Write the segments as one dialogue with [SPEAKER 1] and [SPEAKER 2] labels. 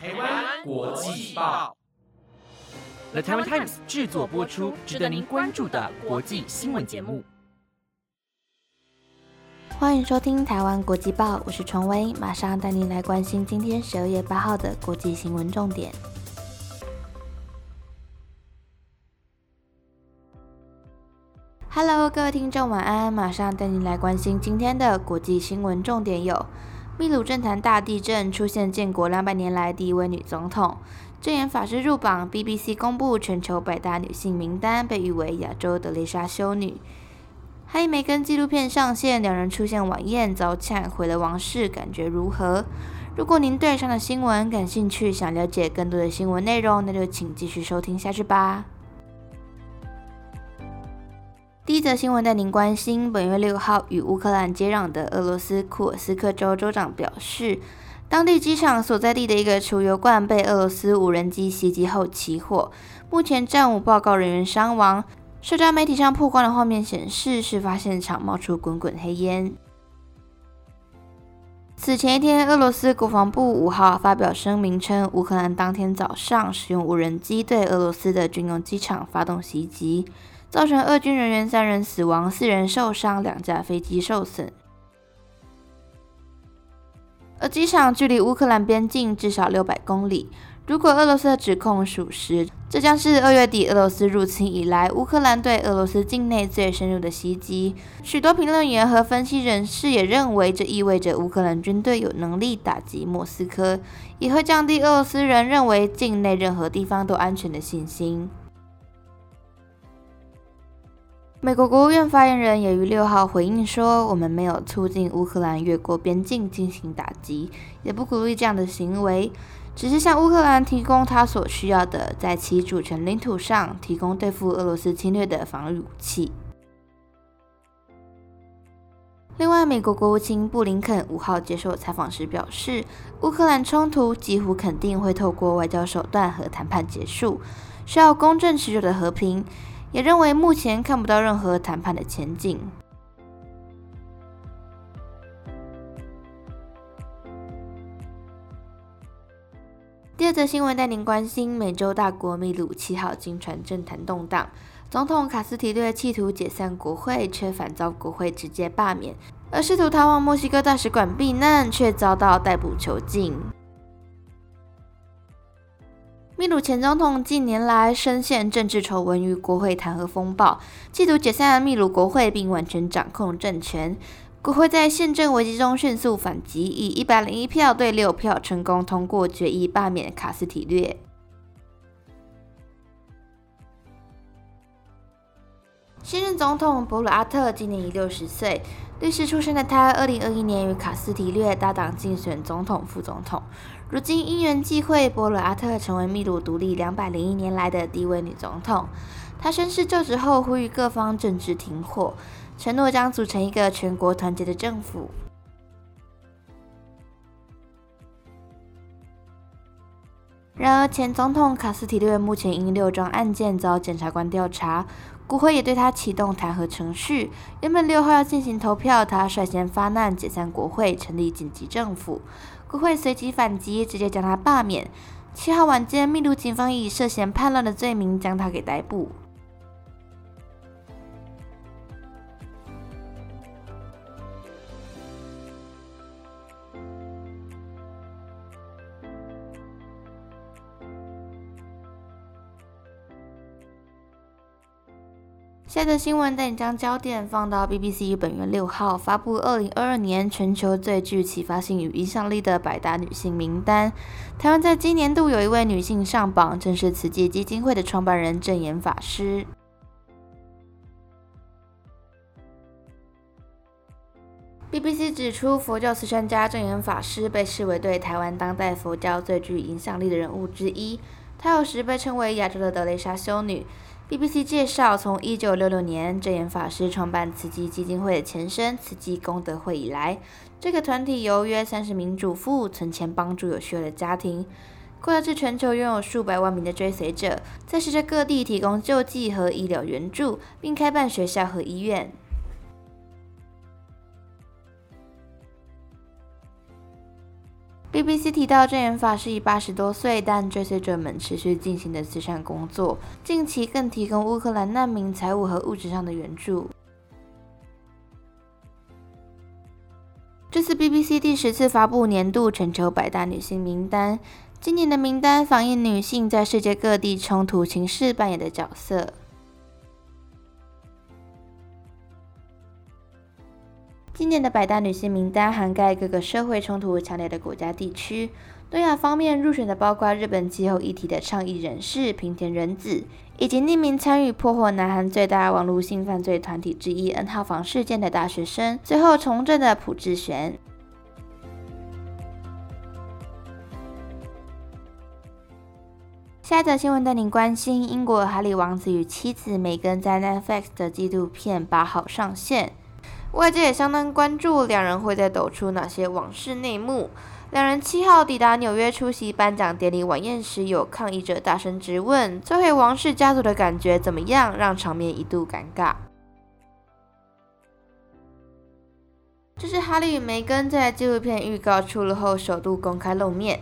[SPEAKER 1] 台湾国际报
[SPEAKER 2] ，The Taiwan Times 制作播出，值得您关注的国际新闻节目。
[SPEAKER 3] 欢迎收听台湾国际报，我是崇威，马上带您来关心今天十二月八号的国际新闻重点。Hello，各位听众，晚安！马上带您来关心今天的国际新闻重点有：秘鲁政坛大地震，出现建国两百年来第一位女总统；证言法师入榜；BBC 公布全球百大女性名单，被誉为亚洲德蕾莎修女。还有梅根纪录片上线，两人出现晚宴遭呛毁了王室，感觉如何？如果您对上的新闻感兴趣，想了解更多的新闻内容，那就请继续收听下去吧。一则新闻带您关心：本月六号与乌克兰接壤的俄罗斯库尔斯克州州长表示，当地机场所在地的一个储油罐被俄罗斯无人机袭击后起火，目前暂无报告人员伤亡。社交媒体上曝光的画面显示，事发现场冒出滚滚黑烟。此前一天，俄罗斯国防部五号发表声明称，乌克兰当天早上使用无人机对俄罗斯的军用机场发动袭击，造成俄军人员三人死亡、四人受伤，两架飞机受损。而机场距离乌克兰边境至少六百公里。如果俄罗斯的指控属实，这将是二月底俄罗斯入侵以来乌克兰对俄罗斯境内最深入的袭击。许多评论员和分析人士也认为，这意味着乌克兰军队有能力打击莫斯科，也会降低俄罗斯人认为境内任何地方都安全的信心。美国国务院发言人也于六号回应说：“我们没有促进乌克兰越过边境进行打击，也不鼓励这样的行为。”只是向乌克兰提供他所需要的，在其主权领土上提供对付俄罗斯侵略的防御武器。另外，美国国务卿布林肯五号接受采访时表示，乌克兰冲突几乎肯定会透过外交手段和谈判结束，需要公正持久的和平，也认为目前看不到任何谈判的前景。第二则新闻带您关心：美洲大国秘鲁七号经传政坛动荡，总统卡斯提略企图解散国会，却反遭国会直接罢免；而试图逃往墨西哥大使馆避难，却遭到逮捕囚禁。秘鲁前总统近年来深陷政治丑闻与国会弹劾风暴，企图解散秘鲁国会并完全掌控政权。国会在宪政危机中迅速反击，以一百零一票对六票成功通过决议罢免卡斯提略。新任总统博鲁阿特今年已六十岁，律师出身的他，二零二一年与卡斯提略搭档竞选总统、副总统。如今因缘际会，博鲁阿特成为秘鲁独立两百零一年来的第一位女总统。她宣誓就职后，呼吁各方政治停火。承诺将组成一个全国团结的政府。然而，前总统卡斯提略目前因六桩案件遭检察官调查，国会也对他启动弹劾程序。原本六号要进行投票，他率先发难解散国会，成立紧急政府。国会随即反击，直接将他罢免。七号晚间，秘鲁警方以涉嫌叛乱的罪名将他给逮捕。下则新闻带你将焦点放到 BBC 本月六号发布二零二二年全球最具启发性与影响力的百大女性名单。台湾在今年度有一位女性上榜，正是慈济基金会的创办人正言法师。BBC 指出，佛教慈善家正言法师被视为对台湾当代佛教最具影响力的人物之一，她有时被称为亚洲的德蕾莎修女。BBC 介绍，从1966年正言法师创办慈济基金会的前身慈济功德会以来，这个团体由约三十名主妇存钱帮助有需要的家庭，扩大至全球拥有数百万名的追随者，在世界各地提供救济和医疗援助，并开办学校和医院。BBC 提到，证言法师已八十多岁，但追随者们持续进行的慈善工作，近期更提供乌克兰难民财务和物质上的援助。这次 BBC 第十次发布年度全球百大女性名单，今年的名单反映女性在世界各地冲突情势扮演的角色。今年的百大女性名单涵盖各个社会冲突强烈的国家地区。东亚方面入选的包括日本气候议题的倡议人士平田仁子，以及匿名参与破获南韩最大网络性犯罪团体之一 N 号房事件的大学生，最后从政的朴智玄。下一则新闻带您关心：英国哈利王子与妻子梅根在 Netflix 的纪录片八号上线。外界也相当关注两人会在抖出哪些往事内幕。两人七号抵达纽约出席颁奖典礼晚宴时，有抗议者大声质问：“摧毁王室家族的感觉怎么样？”让场面一度尴尬。这是哈利与梅根在纪录片预告出炉后首度公开露面。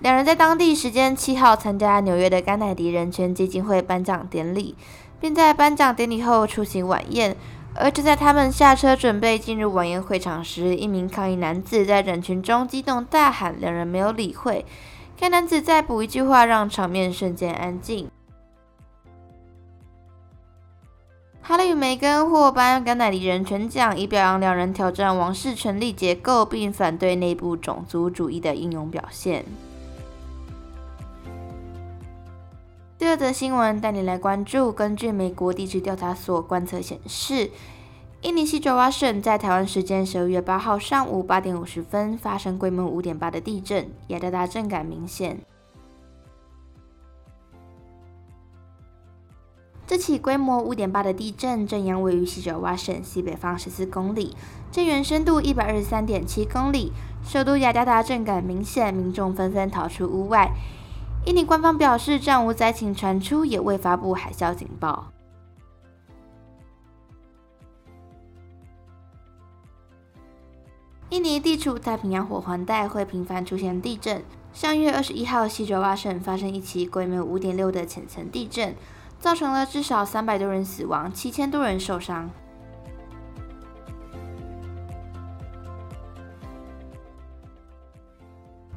[SPEAKER 3] 两人在当地时间七号参加纽约的甘乃迪人权基金会颁奖典礼，并在颁奖典礼后出席晚宴。而就在他们下车准备进入晚宴会场时，一名抗议男子在人群中激动大喊，两人没有理会。该男子再补一句话，让场面瞬间安静。哈利与梅根获颁甘乃迪人权奖，以表扬两人挑战王室权力结构，并反对内部种族主义的英勇表现。第二则新闻带你来关注。根据美国地质调查所观测显示，印尼西爪哇省在台湾时间十二月八号上午八点五十分发生规模五点八的地震，雅加达震感明显。这起规模五点八的地震震央位于西爪哇省西北方十四公里，震源深度一百二十三点七公里，首都雅加达震感明显，民众纷纷逃出屋外。印尼官方表示，暂无灾情传出，也未发布海啸警报。印尼地处太平洋火环带，会频繁出现地震。上月二十一号，西爪哇省发生一起规模五点六的浅层地震，造成了至少三百多人死亡，七千多人受伤。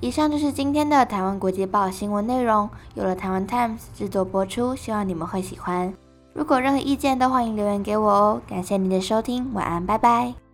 [SPEAKER 3] 以上就是今天的台湾国际报新闻内容，有了台湾 Times 制作播出，希望你们会喜欢。如果任何意见都欢迎留言给我哦。感谢您的收听，晚安，拜拜。